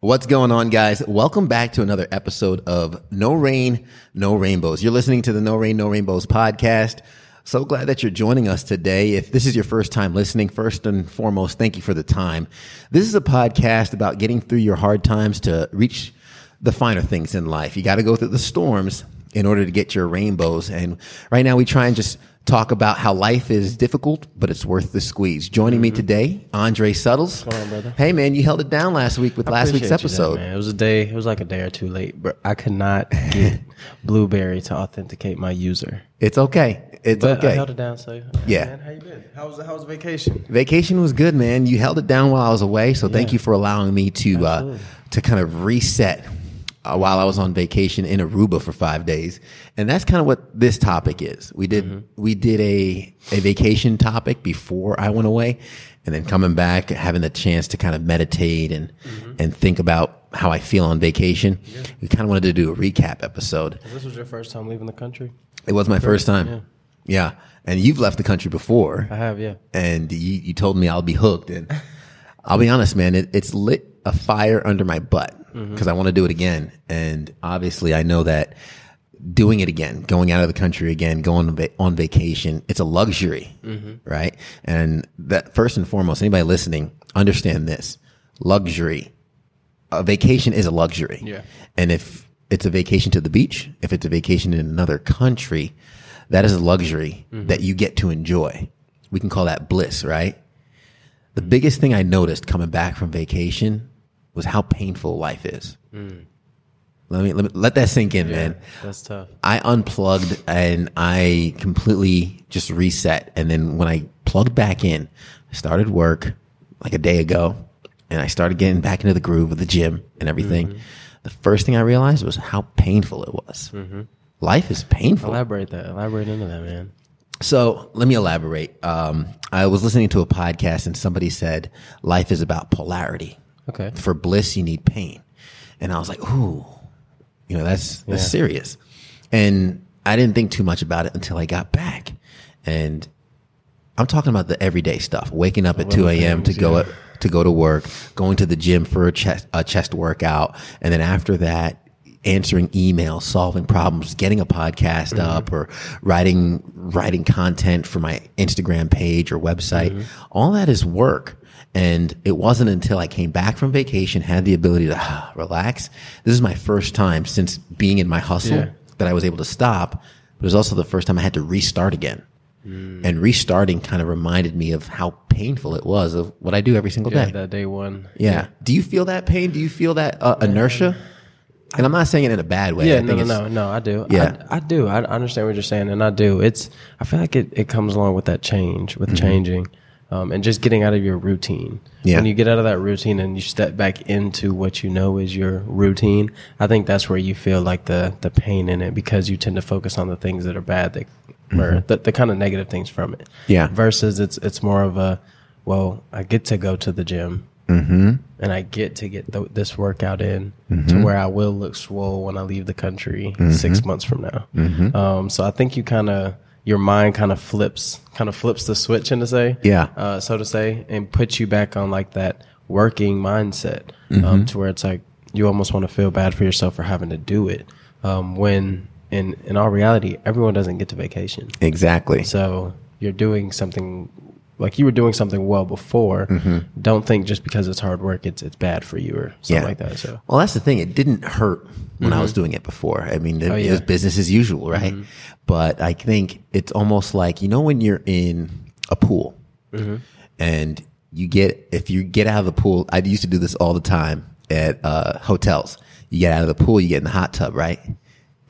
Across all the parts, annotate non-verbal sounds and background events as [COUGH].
What's going on, guys? Welcome back to another episode of No Rain, No Rainbows. You're listening to the No Rain, No Rainbows podcast. So glad that you're joining us today. If this is your first time listening, first and foremost, thank you for the time. This is a podcast about getting through your hard times to reach the finer things in life. You got to go through the storms in order to get your rainbows. And right now we try and just talk about how life is difficult, but it's worth the squeeze. Joining me today, Andre Suttles. What's going on, brother? Hey man, you held it down last week with last week's episode. man. It was a day. It was like a day or two late, but I could not get [LAUGHS] Blubrry to authenticate my user. It's okay. It's But I okay. held it down. So Yeah. man, how you been? How was how was vacation? Vacation was good, man. You held it down while I was away, so thank you for allowing me to uh, to kind of reset while I was on vacation in Aruba for five days, and that's kind of what this topic is. We did Mm-hmm. we did a a vacation topic before I went away, and then coming back, having the chance to kind of meditate and Mm-hmm. and think about how I feel on vacation. We kind of wanted to do a recap episode. This was your first time leaving the country. It was my first time. yeah. yeah, and you've left the country before I have, yeah. and you, you told me I'll be hooked. And I'll be honest, man, it, it's lit a fire under my butt Mm-hmm. because I want to do it again. And obviously, I know that doing it again, going out of the country again, going on va- on vacation, it's a luxury, mm-hmm. right? And that first and foremost, anybody listening, understand this luxury. A vacation is a luxury. Yeah. And if it's a vacation to the beach, if it's a vacation in another country, that is a luxury mm-hmm. that you get to enjoy. We can call that bliss, right? The biggest thing I noticed coming back from vacation was how painful life is. Mm. Let me, let me let that sink in, man. That's tough. I unplugged and I completely just reset. And then when I plugged back in, I started work like a day ago and I started getting back into the groove of the gym and everything. Mm-hmm. The first thing I realized was how painful it was. Mm-hmm. Life is painful. Elaborate that. Elaborate into that, man. So let me elaborate. Um, I was listening to a podcast and somebody said life is about polarity. Okay. For bliss, you need pain. And I was like, ooh, you know, that's, that's Yeah. serious. And I didn't think too much about it until I got back. And I'm talking about the everyday stuff, waking up at 2 a.m. to go, yeah. to go to work, going to the gym for a chest, a chest workout. And then after that, answering emails, solving problems, getting a podcast Mm-hmm. up or writing, writing content for my Instagram page or website. Mm-hmm. All that is work. And it wasn't until I came back from vacation, had the ability to ah, [SIGHS] relax. This is my first time since being in my hustle Yeah. that I was able to stop. But it was also the first time I had to restart again. Mm. And restarting kind of reminded me of how painful it was of what I do every single Yeah, day. that day one. Yeah. Do you feel that pain? Do you feel that uh, inertia? And I'm not saying it in a bad way. Yeah, I no, think no, no, no. I do. Yeah. I, I do. I understand what you're saying, and I do. It's. I feel like it, it comes along with that change, with changing, um, and just getting out of your routine. Yeah. When you get out of that routine and you step back into what you know is your routine, I think that's where you feel like the the pain in it because you tend to focus on the things that are bad, that or mm-hmm. the, the kind of negative things from it. Yeah. Versus it's it's more of a, well, I get to go to the gym mm-hmm. and I get to get th- this workout in to mm-hmm. where I will look swole when I leave the country six months from now. Um, so I think you kind of your mind kind of flips, kind of flips the switch, in to say, Yeah. uh, so to say, and puts you back on like that working mindset, um, to where it's like you almost want to feel bad for yourself for having to do it. Um, when in in all reality, everyone doesn't get to vacation. Exactly. So you're doing something like you were doing something well before. Mm-hmm. Don't think just because it's hard work, it's it's bad for you or something like that. So Well, that's the thing. It didn't hurt when I was mm-hmm. doing it before. I mean, it, Oh, it was business as usual, right? Mm-hmm. But I think it's almost like, you know, when you're in a pool and you get, if you get out of the pool, I used to do this all the time at uh, hotels. You get out of the pool, you get in the hot tub, right?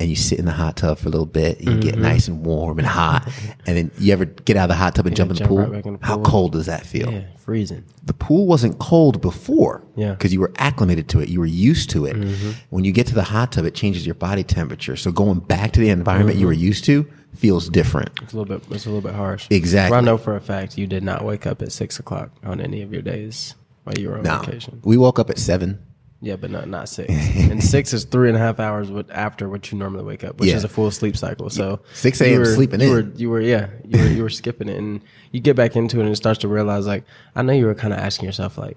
And you sit in the hot tub for a little bit. You get nice and warm and hot. and then you ever get out of the hot tub and jump in the jump pool? right in the How cold does that feel? yeah, freezing. the pool wasn't cold before. Yeah. Because you were acclimated to it. You were used to it. Mm-hmm. When you get to the hot tub, it changes your body temperature. So going back to the environment you were Mm-hmm. used to feels different. It's a little bit. It's a little bit harsh. Exactly. Well, I know for a fact you did not wake up at six o'clock on any of your days while you were on No. vacation. We woke up at seven. Yeah, but not not six. [LAUGHS] and six is three and a half hours after what you normally wake up, which Yeah. is a full sleep cycle. So 6 you a.m. sleeping you in. Were, you were yeah, you were you were skipping it, and you get back into it, and it starts to realize like I know you were kind of asking yourself like,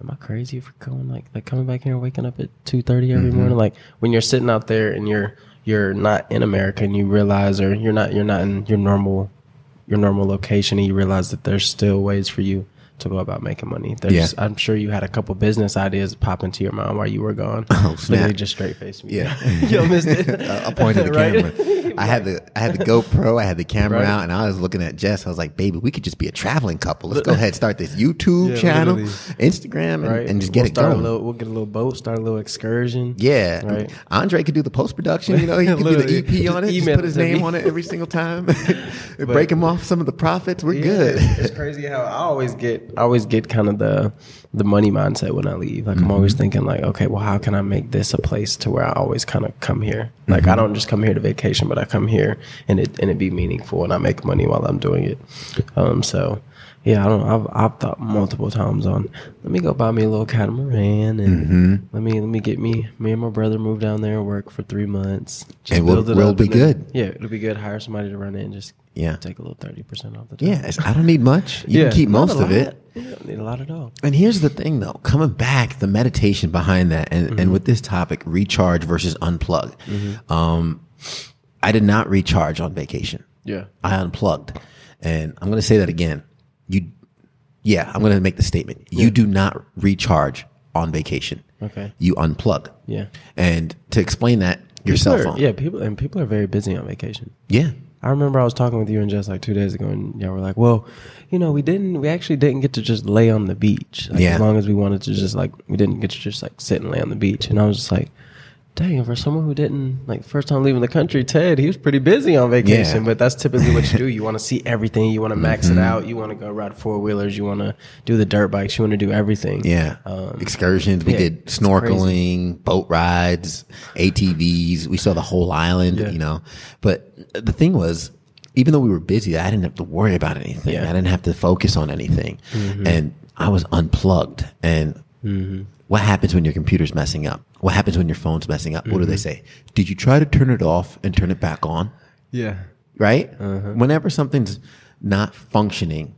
am I crazy for going like like coming back here and waking up at two thirty every mm-hmm. morning? Like when you're sitting out there and you're you're not in America and you realize, or you're not you're not in your normal your normal location and you realize that there's still ways for you to go about making money. There's, Yeah. I'm sure you had a couple business ideas pop into your mind while you were gone. [LAUGHS] Oh, snap. Literally just straight face me. Yeah. [LAUGHS] you missed it. [LAUGHS] I pointed the Right? camera. I had the I had the GoPro. I had the camera Right. out, and I was looking at Jess. I was like, "Baby, we could just be a traveling couple. Let's go ahead, and start this YouTube Yeah, channel, literally. Instagram, and, Right. and just get we'll it going." A little, we'll get a little boat, start a little excursion. yeah, Right. Andre could do the post production. You know, he could do the EP on it. Just put his name me. on it every single time. Break him off some of the profits. We're Yeah, good. It's crazy how I always get I always get kind of the the money mindset when I leave. Like I'm Mm-hmm. always thinking like, okay, well how can I make this a place to where I always kind of come here? Like Mm-hmm. I don't just come here to vacation, but I come here and it and it be meaningful and I make money while I'm doing it. Um so yeah, I don't I've I've thought multiple times on let me go buy me a little catamaran and Mm-hmm. let me let me get me me and my brother move down there and work for three months. And we'll- build it we'll be and then- good. Yeah, it'll be good. Hire somebody to run it and just Yeah. take a little thirty percent off the top. Yeah, it's- I don't need much. You can keep most of it. You don't need a lot at all. And here's the thing, though, coming back, the meditation behind that, and, Mm-hmm. and with this topic, recharge versus unplug. Um, I did not recharge on vacation. Yeah. I unplugged, and I'm going to say that again. You, yeah, I'm going to make the statement. You do not recharge on vacation. Okay. You unplug. Yeah. And to explain that, your cell People are- phone. Yeah, people and people are very busy on vacation. Yeah. I remember I was talking with you and Jess like two days ago, and y'all were like, "Well, you know, we didn't, we actually didn't get to just lay on the beach. Like, Yeah. As long as we wanted to just like, we didn't get to just like sit and lay on the beach." And I was just like, "Dang, for someone who didn't like first time leaving the country, Ted, he was pretty busy on vacation. Yeah. Mm-hmm. But that's typically what you do. You [LAUGHS] want to see everything. You want to max it out. You want to go ride four wheelers. You want to do the dirt bikes. You want to do everything. Yeah. Um, Excursions. We yeah, did snorkeling, boat rides, ATVs. We saw the whole island, Yeah. you know. But the thing was, even though we were busy, I didn't have to worry about anything. Mm-hmm. I didn't have to focus on anything. And I was unplugged. And what happens when your computer's messing up? What happens when your phone's messing up? What do they Mm-hmm. say? Did you try to turn it off and turn it back on? Yeah. right? Uh-huh. Whenever something's not functioning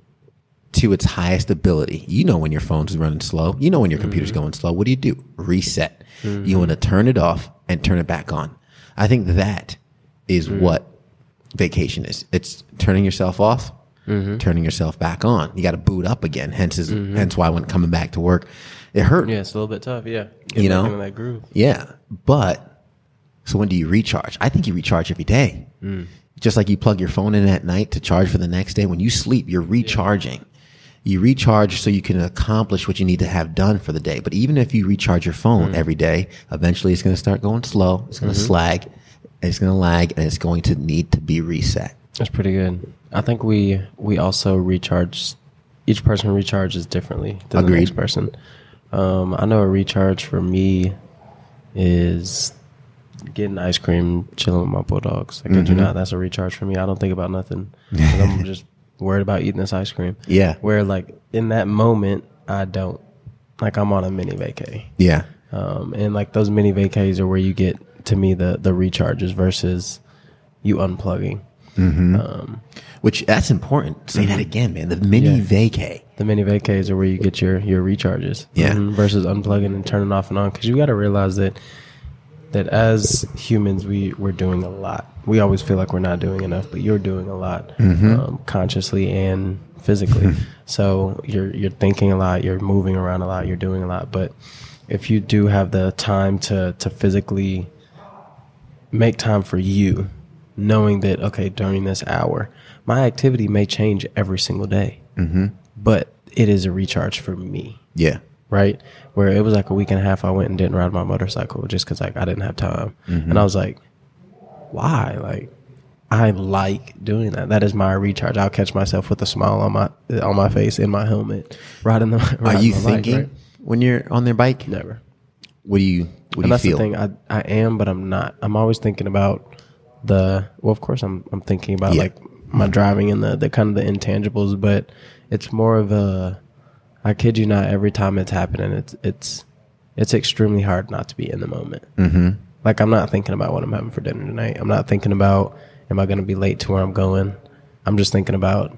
to its highest ability, you know when your phone's running slow, you know when your computer's Mm-hmm. going slow. What do you do? Reset. You want to turn it off and turn it back on. I think that is Mm. what vacation is. It's turning yourself off, Mm-hmm. turning yourself back on. You got to boot up again. Hence, is, mm-hmm. hence why when coming back to work, it hurt. Yeah, it's a little bit tough. Yeah. You Getting know? that groove. Yeah, but so when do you recharge? I think you recharge every day. Mm. Just like you plug your phone in at night to charge for the next day. When you sleep, you're recharging. You recharge so you can accomplish what you need to have done for the day. But even if you recharge your phone mm. every day, eventually it's going to start going slow. It's going to mm-hmm. slag. It's going to lag, and it's going to need to be reset. That's pretty good. I think we we also recharge. Each person recharges differently than the next person. Um, I know a recharge for me is getting ice cream, chilling with my bulldogs. I kid you not, that's a recharge for me. I don't think about nothing. [LAUGHS] I'm just worried about eating this ice cream. Yeah. Where like in that moment, I don't like I'm on a mini vacay. Yeah. Um, and like those mini vacays are where you get to me the the recharges versus you unplugging. Um, Which that's important. Say that again, man. The mini Yeah. vacay. the mini vacays are where you get your your recharges. Yeah. Mhm, versus unplugging and turning off and on because you got to realize that that as humans we we're doing a lot. We always feel like we're not doing enough, but you're doing a lot um, consciously and physically. so you're you're thinking a lot, you're moving around a lot, you're doing a lot. But if you do have the time to to physically make time for you, knowing that okay, during this hour, my activity may change every single day, mm-hmm. but it is a recharge for me, Yeah. right? Where it was like a week and a half, I went and didn't ride my motorcycle just because like I didn't have time, and I was like, why? Like, I like doing that. That is my recharge. I'll catch myself with a smile on my on my face in my helmet, riding the. [LAUGHS] Are riding you my bike, thinking right? when you're on their bike? Never. What do you What do and you that's feel? the thing. I I am, but I'm not. I'm always thinking about the. Well, of course, I'm I'm thinking about Yeah. like my driving and the the kind of the intangibles, but it's more of a. I kid you not. Every time it's happening, it's it's it's extremely hard not to be in the moment. Mm-hmm. Like I'm not thinking about what I'm having for dinner tonight. I'm not thinking about am I going to be late to where I'm going. I'm just thinking about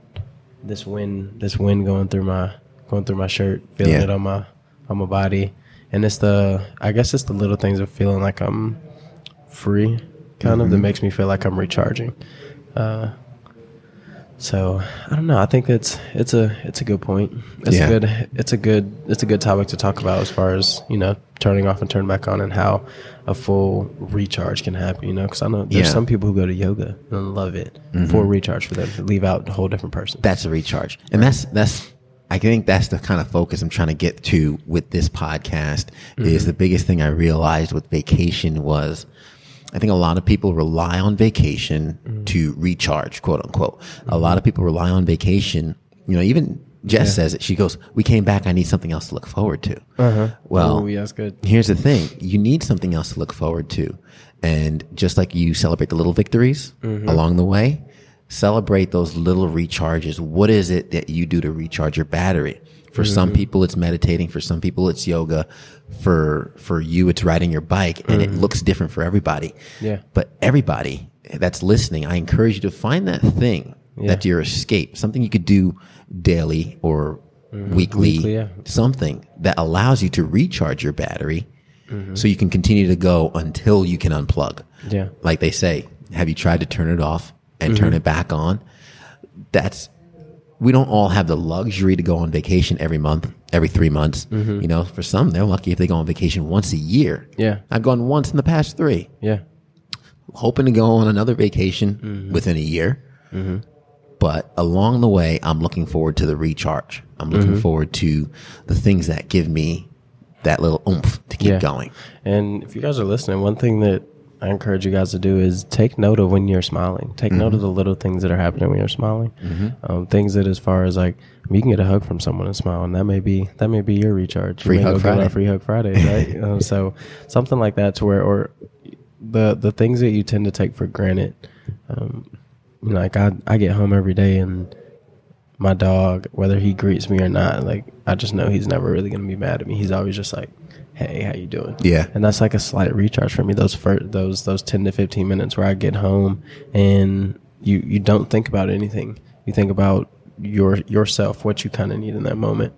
this wind, this wind going through my going through my shirt, feeling Yeah. it on my on my body, and it's the I guess it's the little things of feeling like I'm free, kind of that makes me feel like I'm recharging. Uh, so I don't know. I think it's it's a it's a good point. It's Yeah. a good it's a good it's a good topic to talk about as far as you know turning off and turn back on and how a full recharge can happen. You know, because I know there's Yeah. Mm-hmm. some people who go to yoga and love it. Full recharge for them, leave out a whole different person. that's a recharge and that's that's i think that's the kind of focus i'm trying to get to with this podcast is the biggest thing i realized with vacation was i think a lot of people rely on vacation mm. to recharge quote unquote. A mm-hmm. lot of people rely on vacation you know even jess says it. She goes we came back. I need something else to look forward to. Uh-huh. Well oh, yeah, good. here's the thing. You need something else to look forward to. And just like you celebrate the little victories mm-hmm. along the way celebrate those little recharges. What is it that you do to recharge your battery for some mm-hmm. people it's meditating for some people it's yoga for for you it's riding your bike and it mm-hmm. looks different for everybody Yeah. but everybody that's listening i encourage you to find that thing that's your escape something you could do daily or mm-hmm. weekly, Weekly, yeah. something that allows you to recharge your battery so you can continue to go until you can unplug. Yeah. Like they say, have you tried to turn it off and turn it back on? That's, we don't all have the luxury to go on vacation every month, every three months. Mm-hmm. You know, for some, they're lucky if they go on vacation once a year. Yeah. I've gone once in the past three, Yeah. hoping to go on another vacation mm-hmm. within a year. Mm-hmm. But along the way, I'm looking forward to the recharge. I'm looking forward to the things that give me that little oomph to keep Yeah. going. And if you guys are listening, one thing that I encourage you guys to do is take note of when you're smiling. Take note Mm-hmm. of the little things that are happening when you're smiling. Um, things that, as far as like, you can get a hug from someone and smile, and that may be that may be your recharge. Free may hug Friday. free hug Friday, right? [LAUGHS] um, so something like that, to where or the the things that you tend to take for granted. Um, you like I I get home every day and my dog, whether he greets me or not, like I just know he's never really gonna be mad at me. He's always just like, "Hey, how you doing?" Yeah. and that's like a slight recharge for me. Those first, those those ten to fifteen minutes where I get home and you you don't think about anything. You think about your yourself, what you kind of need in that moment.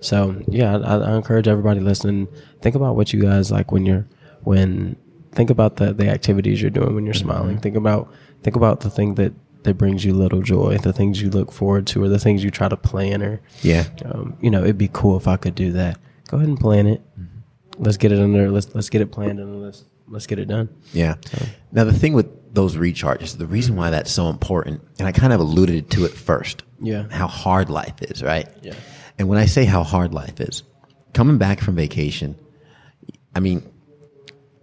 So yeah, I, I encourage everybody listening. Think about what you guys like when you're when think about the the activities you're doing when you're smiling. Think about think about the thing that that brings you little joy, the things you look forward to, or the things you try to plan, or Yeah. um, you know, it'd be cool if I could do that. Go ahead and plan it. Let's get it under. Let's let's get it planned and let's let's get it done. Yeah. Now the thing with those recharges, the reason why that's so important, and I kind of alluded to it first. Yeah. How hard life is, right? Yeah. And when I say how hard life is, coming back from vacation, I mean,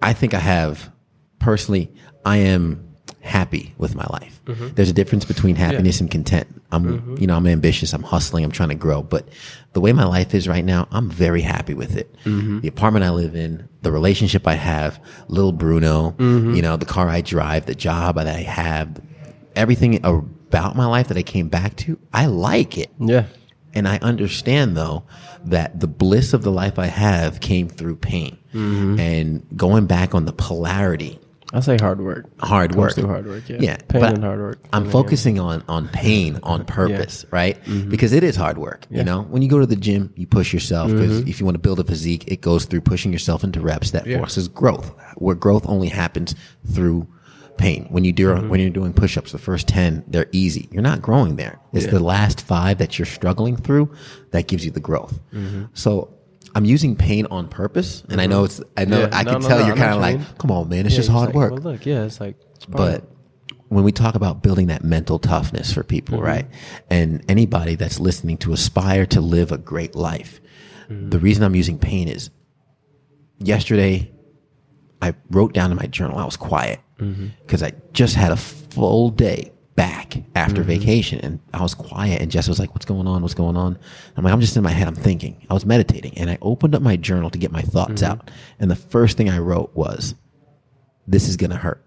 I think I have personally, I am happy with my life. Mm-hmm. There's a difference between happiness and content. I'm, mm-hmm. you know, I'm ambitious. I'm hustling. I'm trying to grow. But the way my life is right now, I'm very happy with it. Mm-hmm. The apartment I live in, the relationship I have, little Bruno, you know, the car I drive, the job that I have, everything about my life that I came back to, I like it. Yeah. And I understand though that the bliss of the life I have came through pain and going back on the polarity, I say hard work. hard work. hard work. Yeah. Yeah. Pain but and hard work. I'm Yeah. focusing on, on pain [LAUGHS] on purpose, right? Mm-hmm. Because it is hard work. You know, when you go to the gym, you push yourself because mm-hmm. if you want to build a physique, it goes through pushing yourself into reps that forces growth. Where growth only happens through pain. When you do mm-hmm. when you're doing push-ups, the first 10, they're easy. You're not growing there. It's the last 5 that you're struggling through that gives you the growth. So I'm using pain on purpose, and I know it's. I know Yeah. I No, can no, tell no, you're kind of like, come on, man, it's Yeah, just hard like, work. Well, look, yeah, it's like, it's But when we talk about building that mental toughness for people, Mm-hmm. right? And anybody that's listening to aspire to live a great life, Mm-hmm. the reason I'm using pain is yesterday I wrote down in my journal, I was quiet Mm-hmm. because I just had a full day back Mm-hmm. after vacation and I was quiet and Jess was like, what's going on? What's going on? I'm like, I'm just in my head. I'm thinking, I was meditating and I opened up my journal to get my thoughts Mm-hmm. out. And the first thing I wrote was, this is going to hurt.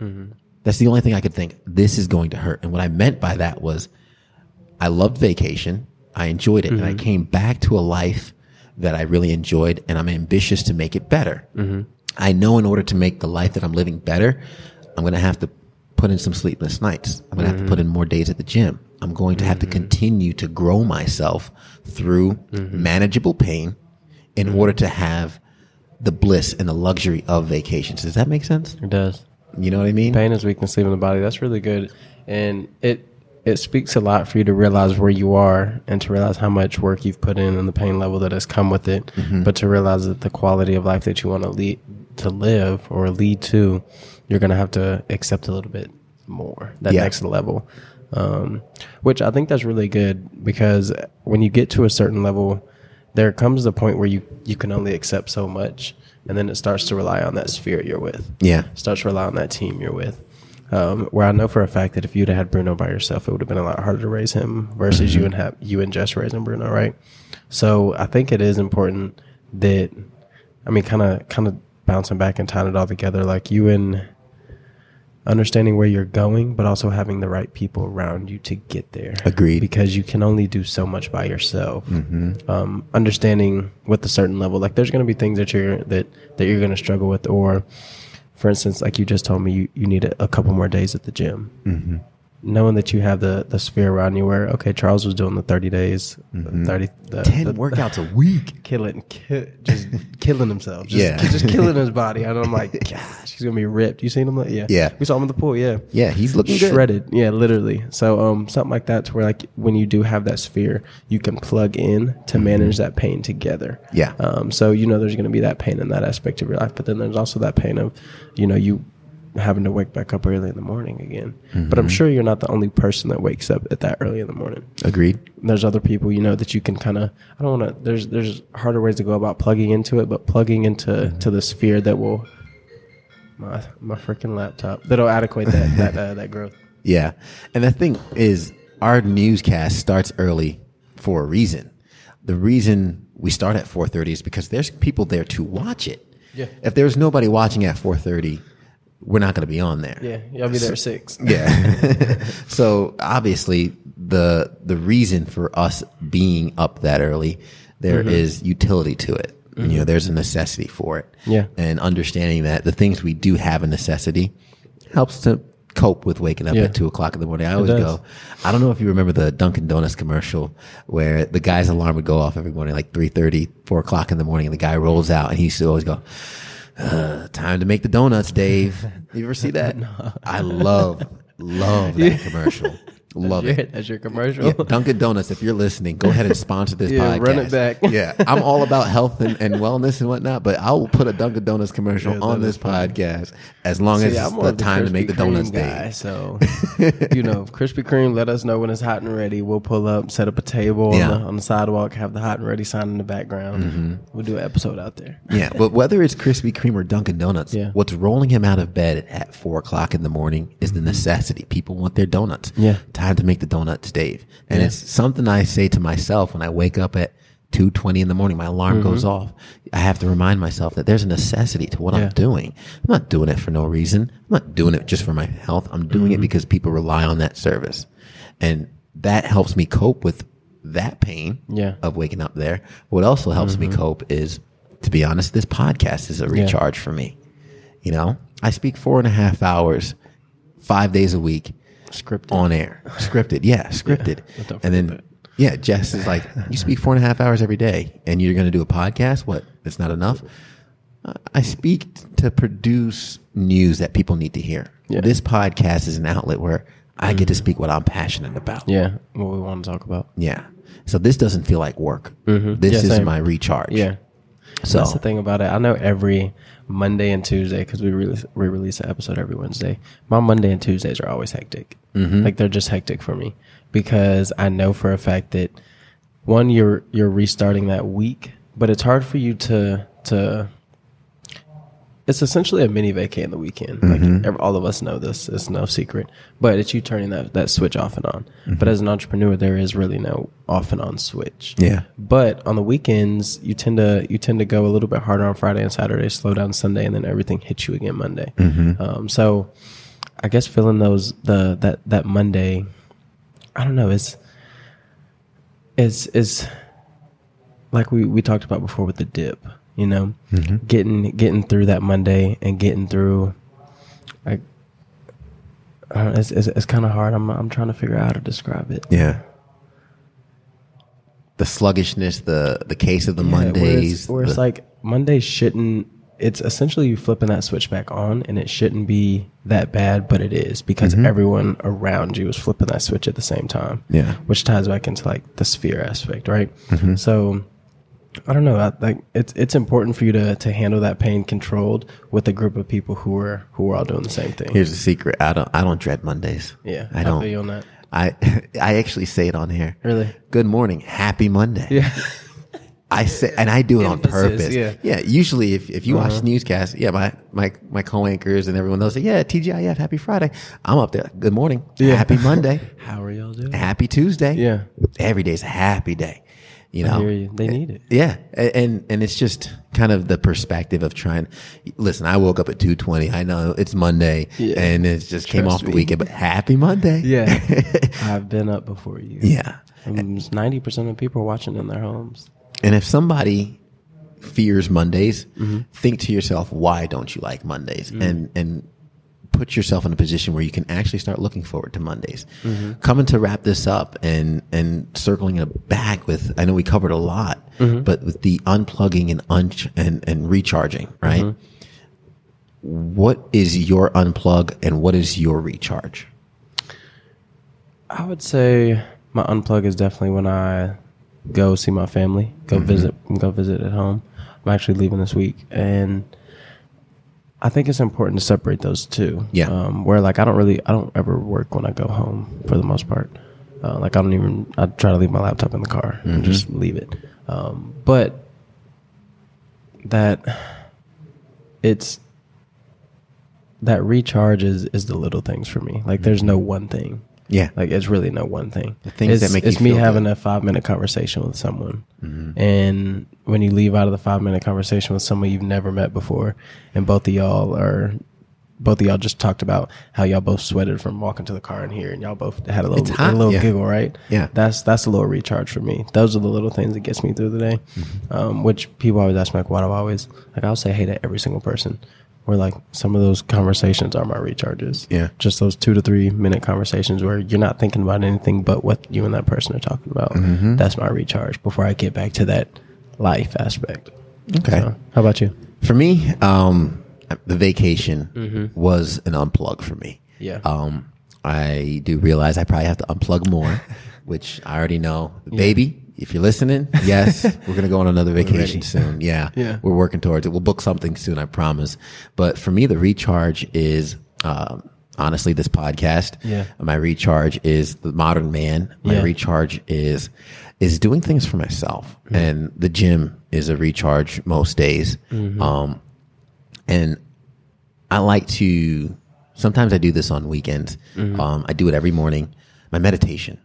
Mm-hmm. That's the only thing I could think. This is going to hurt. And what I meant by that was I loved vacation. I enjoyed it. And I came back to a life that I really enjoyed and I'm ambitious to make it better. I know in order to make the life that I'm living better, I'm going to have to put in some sleepless nights. I'm going to have to put in mm-hmm. more days at the gym. I'm going to have to mm-hmm. continue to grow myself through mm-hmm. manageable pain in order to have the bliss and the luxury of vacations. Does that make sense? It does. You know what I mean? Pain is weakness leaving the body. That's really good, and it it speaks a lot for you to realize where you are and to realize how much work you've put in and the pain level that has come with it. But to realize that the quality of life that you want to lead to live or lead to, you're going to have to accept a little bit more that Yeah. next level. Um, which I think that's really good because when you get to a certain level, there comes the point where you you can only accept so much, and then it starts to rely on that sphere you're with Yeah. starts to rely on that team you're with. Um, where I know for a fact that if you'd have had Bruno by yourself, it would have been a lot harder to raise him versus you and have you and Jess raising Bruno, right? So I think it is important that I mean, kind of, kind of bouncing back and tying it all together, like you and understanding where you're going, but also having the right people around you to get there. Agreed. Because you can only do so much by yourself. Um, understanding with a certain level, like there's going to be things that you're that that you're going to struggle with, or for instance, like you just told me, you, you need a, a couple more days at the gym. Mm-hmm. Knowing that you have the the sphere around you, where okay, Charles was doing the thirty days, thirty the, 10 the- workouts a week. [LAUGHS] killing, ki- just killing himself, just, Yeah. just killing his body. And I'm like, [LAUGHS] gosh, he's gonna be ripped. You seen him? Yeah, Yeah. We saw him in the pool. Yeah, Yeah, he's looking good. shredded. Yeah, literally. So, um, something like that, to where like when you do have that sphere, you can plug in to manage that pain together. Mm-hmm. Yeah. Um, so you know there's gonna be that pain in that aspect of your life, but then there's also that pain of, you know, you having to wake back up early in the morning again. But Mm-hmm. I'm sure you're not the only person that wakes up at that early in the morning Agreed. there's other people you know that you can kind of i don't want to there's there's harder ways to go about plugging into it but plugging into Mm-hmm. to the sphere that will my my freaking laptop that'll adequate that [LAUGHS] that uh, that growth Yeah. And the thing is, our newscast starts early for a reason. The reason we start at 4.30 is because there's people there to watch it. Yeah. If there's nobody watching at 4.30, we're not going to be on there. yeah y'all be there at six Yeah. [LAUGHS] so obviously the the reason for us being up that early, there mm-hmm. is utility to it. You know, mm-hmm. there's a necessity for it. Yeah. And understanding that the things we do have a necessity helps to cope with waking up Yeah. at two o'clock in the morning. I always go, I don't know if you remember the Dunkin' Donuts commercial where the guy's alarm would go off every morning, like 3.30, 4 o'clock in the morning, and the guy rolls out and he used to always go, uh, time to make the donuts, Dave. You ever see that? [LAUGHS] I love, love that [LAUGHS] commercial. Love it. [LAUGHS] that's your commercial Yeah, Dunkin' Donuts, if you're listening, go ahead and sponsor this [LAUGHS] Yeah, podcast. run it back. [LAUGHS] yeah, I'm all about health and, and wellness and whatnot, but I will put a Dunkin' Donuts commercial Yeah, on this podcast as long as See, it's I'm the the time to make the donuts guy, day. so you know, Krispy Kreme. Let us know when it's hot and ready. We'll pull up, set up a table Yeah. on, the, on the sidewalk, have the hot and ready sign in the background. Mm-hmm. We'll do an episode out there. Yeah, but whether it's Krispy Kreme or Dunkin' Donuts, what's rolling him out of bed at four o'clock in the morning is the mm-hmm. necessity. People want their donuts. Yeah. Time to make the donuts, Dave. And Yeah. it's something I say to myself when I wake up at two twenty in the morning. My alarm goes off. I have to remind myself that there's a necessity to what Mm-hmm. Yeah. I'm doing. I'm not doing it for no reason. I'm not doing it just for my health. I'm doing Mm-hmm. it because people rely on that service, and that helps me cope with that pain Yeah. of waking up there. What also helps Mm-hmm. me cope is, to be honest, this podcast is a recharge for me. You know, I speak four and a half hours, five days a week, Scripted. on air, scripted. Yeah, scripted. don't and then, forget yeah, Jess is like, you speak four and a half hours every day, and you're going to do a podcast. What? It's not enough. I speak to produce news that people need to hear. Yeah. This podcast is an outlet where I get to speak what I'm passionate about. Yeah, what we want to talk about. Yeah. So this doesn't feel like work. This Mm-hmm. Yeah, is my recharge. Yeah. So That's the thing about it. I know every Monday and Tuesday because we release we release an episode every Wednesday. My Monday and Tuesdays are always hectic. Mm-hmm. Like they're just hectic for me because I know for a fact that one you're you're restarting that week, but it's hard for you to to. It's essentially a mini vacay in the weekend. Mm-hmm. Like all of us know this; it's no secret. But it's you turning that that switch off and on. But as an entrepreneur, there is really no off and on switch. Yeah. But on the weekends, you tend to you tend to go a little bit harder on Friday and Saturday, slow down Sunday, and then everything hits you again Monday. Um, so, I guess filling those the that that Monday, I don't know, it's it's it's like we we talked about before with the dip. You know, mm-hmm. getting getting through that Monday and getting through, like, I it's it's, it's kind of hard. I'm I'm trying to figure out how to describe it. Yeah. the sluggishness, the the case of the Yeah, where it's- Mondays. where it's, the- like Mondays shouldn't. It's essentially you flipping that switch back on, and it shouldn't be that bad, but it is because mm-hmm. everyone around you is flipping that switch at the same time. Yeah. which ties back into like the sphere aspect, right? Mm-hmm. So. I don't know. I, like it's it's important for you to to handle that pain controlled with a group of people who are who are all doing the same thing. Here's the secret. I don't I don't dread Mondays. yeah, I don't. feel you on that. I [LAUGHS] I actually say it on here. Really? Good morning. Happy Monday. Yeah. [LAUGHS] I say, and I do it on purpose. yeah. yeah. Usually, if, if you watch Uh-huh. the newscast, yeah, my my my co-anchors and everyone they'll say, yeah, TGIF, happy Friday. I'm up there. Good morning. Yeah. Happy Monday. [LAUGHS] How are y'all doing? happy Tuesday. Yeah. Every day's a happy day. You know. You. They need it. Yeah, and and it's just kind of the perspective of trying. Listen, I woke up at two twenty. I know it's Monday, Yeah. and it just came Trust off the weekend. But happy Monday. Yeah, [LAUGHS] I've been up before you. yeah. Ninety percent of people are watching in their homes. And if somebody fears Mondays, Mm-hmm. think to yourself, why don't you like Mondays? And and put yourself in a position where you can actually start looking forward to Mondays. Mm-hmm. Coming to wrap this up and and circling it back with I know we covered a lot, Mm-hmm. but with the unplugging and un- and and recharging, right? Mm-hmm. What is your unplug and what is your recharge? I would say my unplug is definitely when I go see my family, go visit, go visit at home. I'm actually leaving this week, and I think it's important to separate those two. Yeah. Um, where like I don't really, I don't ever work when I go home for the most part. Uh, like I don't even, I try to leave my laptop in the car and just leave it. Um, but that it's that recharge is is the little things for me. Like there's no one thing. Yeah. Like it's really no one thing. The things it's, that make it's me having good. a five minute conversation with someone, Mm-hmm. and when you leave out of the five minute conversation with someone you've never met before, and both of y'all are. Both of y'all just talked about how y'all both sweated from walking to the car in here, and y'all both had a little, hot, a little yeah. giggle, right? Yeah. that's that's a little recharge for me. Those are the little things that gets me through the day. Mm-hmm. Um, which people always ask me, like, why do I always like? I'll say hey to every single person. Where like some of those conversations are my recharges. Yeah. just those two to three minute conversations where you're not thinking about anything but what you and that person are talking about. Mm-hmm. That's my recharge before I get back to that life aspect. Okay. So, how about you? For me, um, the vacation was an unplug for me. Mm-hmm. Yeah. Um, I do realize I probably have to unplug more, [LAUGHS] which I already know. Baby, if you're listening, yes, [LAUGHS] we're gonna go on another vacation soon. Yeah. [LAUGHS] Yeah. We're working towards it. We'll book something soon, I promise. But for me, the recharge is um, honestly this podcast. Yeah. My recharge is the modern man. My Yeah. recharge is is doing things for myself. And the gym is a recharge most days. Um, and I like to. Sometimes I do this on weekends. Um, I do it every morning. My meditation.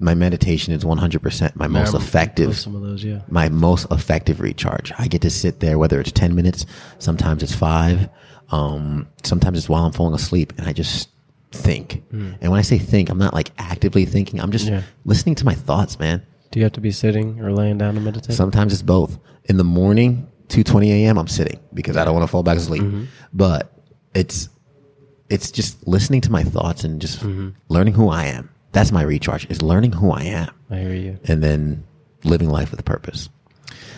My meditation is one hundred percent my most I'm- effective. Some of those, yeah. My most effective recharge. I get to sit there, whether it's ten minutes, sometimes it's five, um, sometimes it's while I'm falling asleep, and I just think. Hmm. And when I say think, I'm not like actively thinking. I'm just Yeah. listening to my thoughts, man. Do you have to be sitting or laying down to meditate? Sometimes it's both. In the morning, two twenty a.m., I'm sitting because I don't want to fall back asleep. Mm-hmm. But it's it's just listening to my thoughts and just mm-hmm. learning who I am. That's my recharge. Is learning who I am I hear you. and then living life with purpose.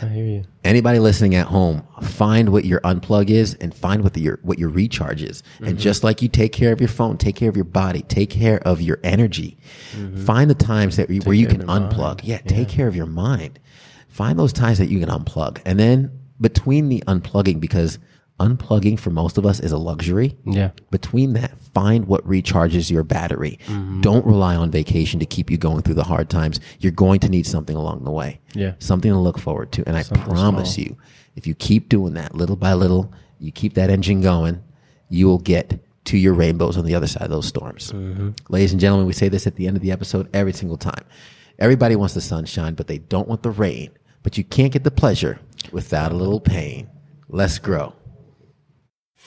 I hear you. Anybody listening at home, find what your unplug is and find what the, your what your recharge is. And mm-hmm. just like you take care of your phone, take care of your body, take care of your energy. Mm-hmm. Find the times that you, where you can unplug. mind. Yeah, take care of your mind. Find those times that you can unplug. And then between the unplugging because unplugging for most of us is a luxury Yeah. between that, find what recharges your battery. Mm-hmm. Don't rely on vacation to keep you going through the hard times. You're going to need something along the way. Yeah. Something to look forward to. And I promise small. you, if you keep doing that little by little, you keep that engine going, you will get to your rainbows on the other side of those storms. Mm-hmm. Ladies and gentlemen, we say this at the end of the episode every single time. Everybody wants the sunshine, but they don't want the rain. But you can't get the pleasure without a little pain. Let's grow.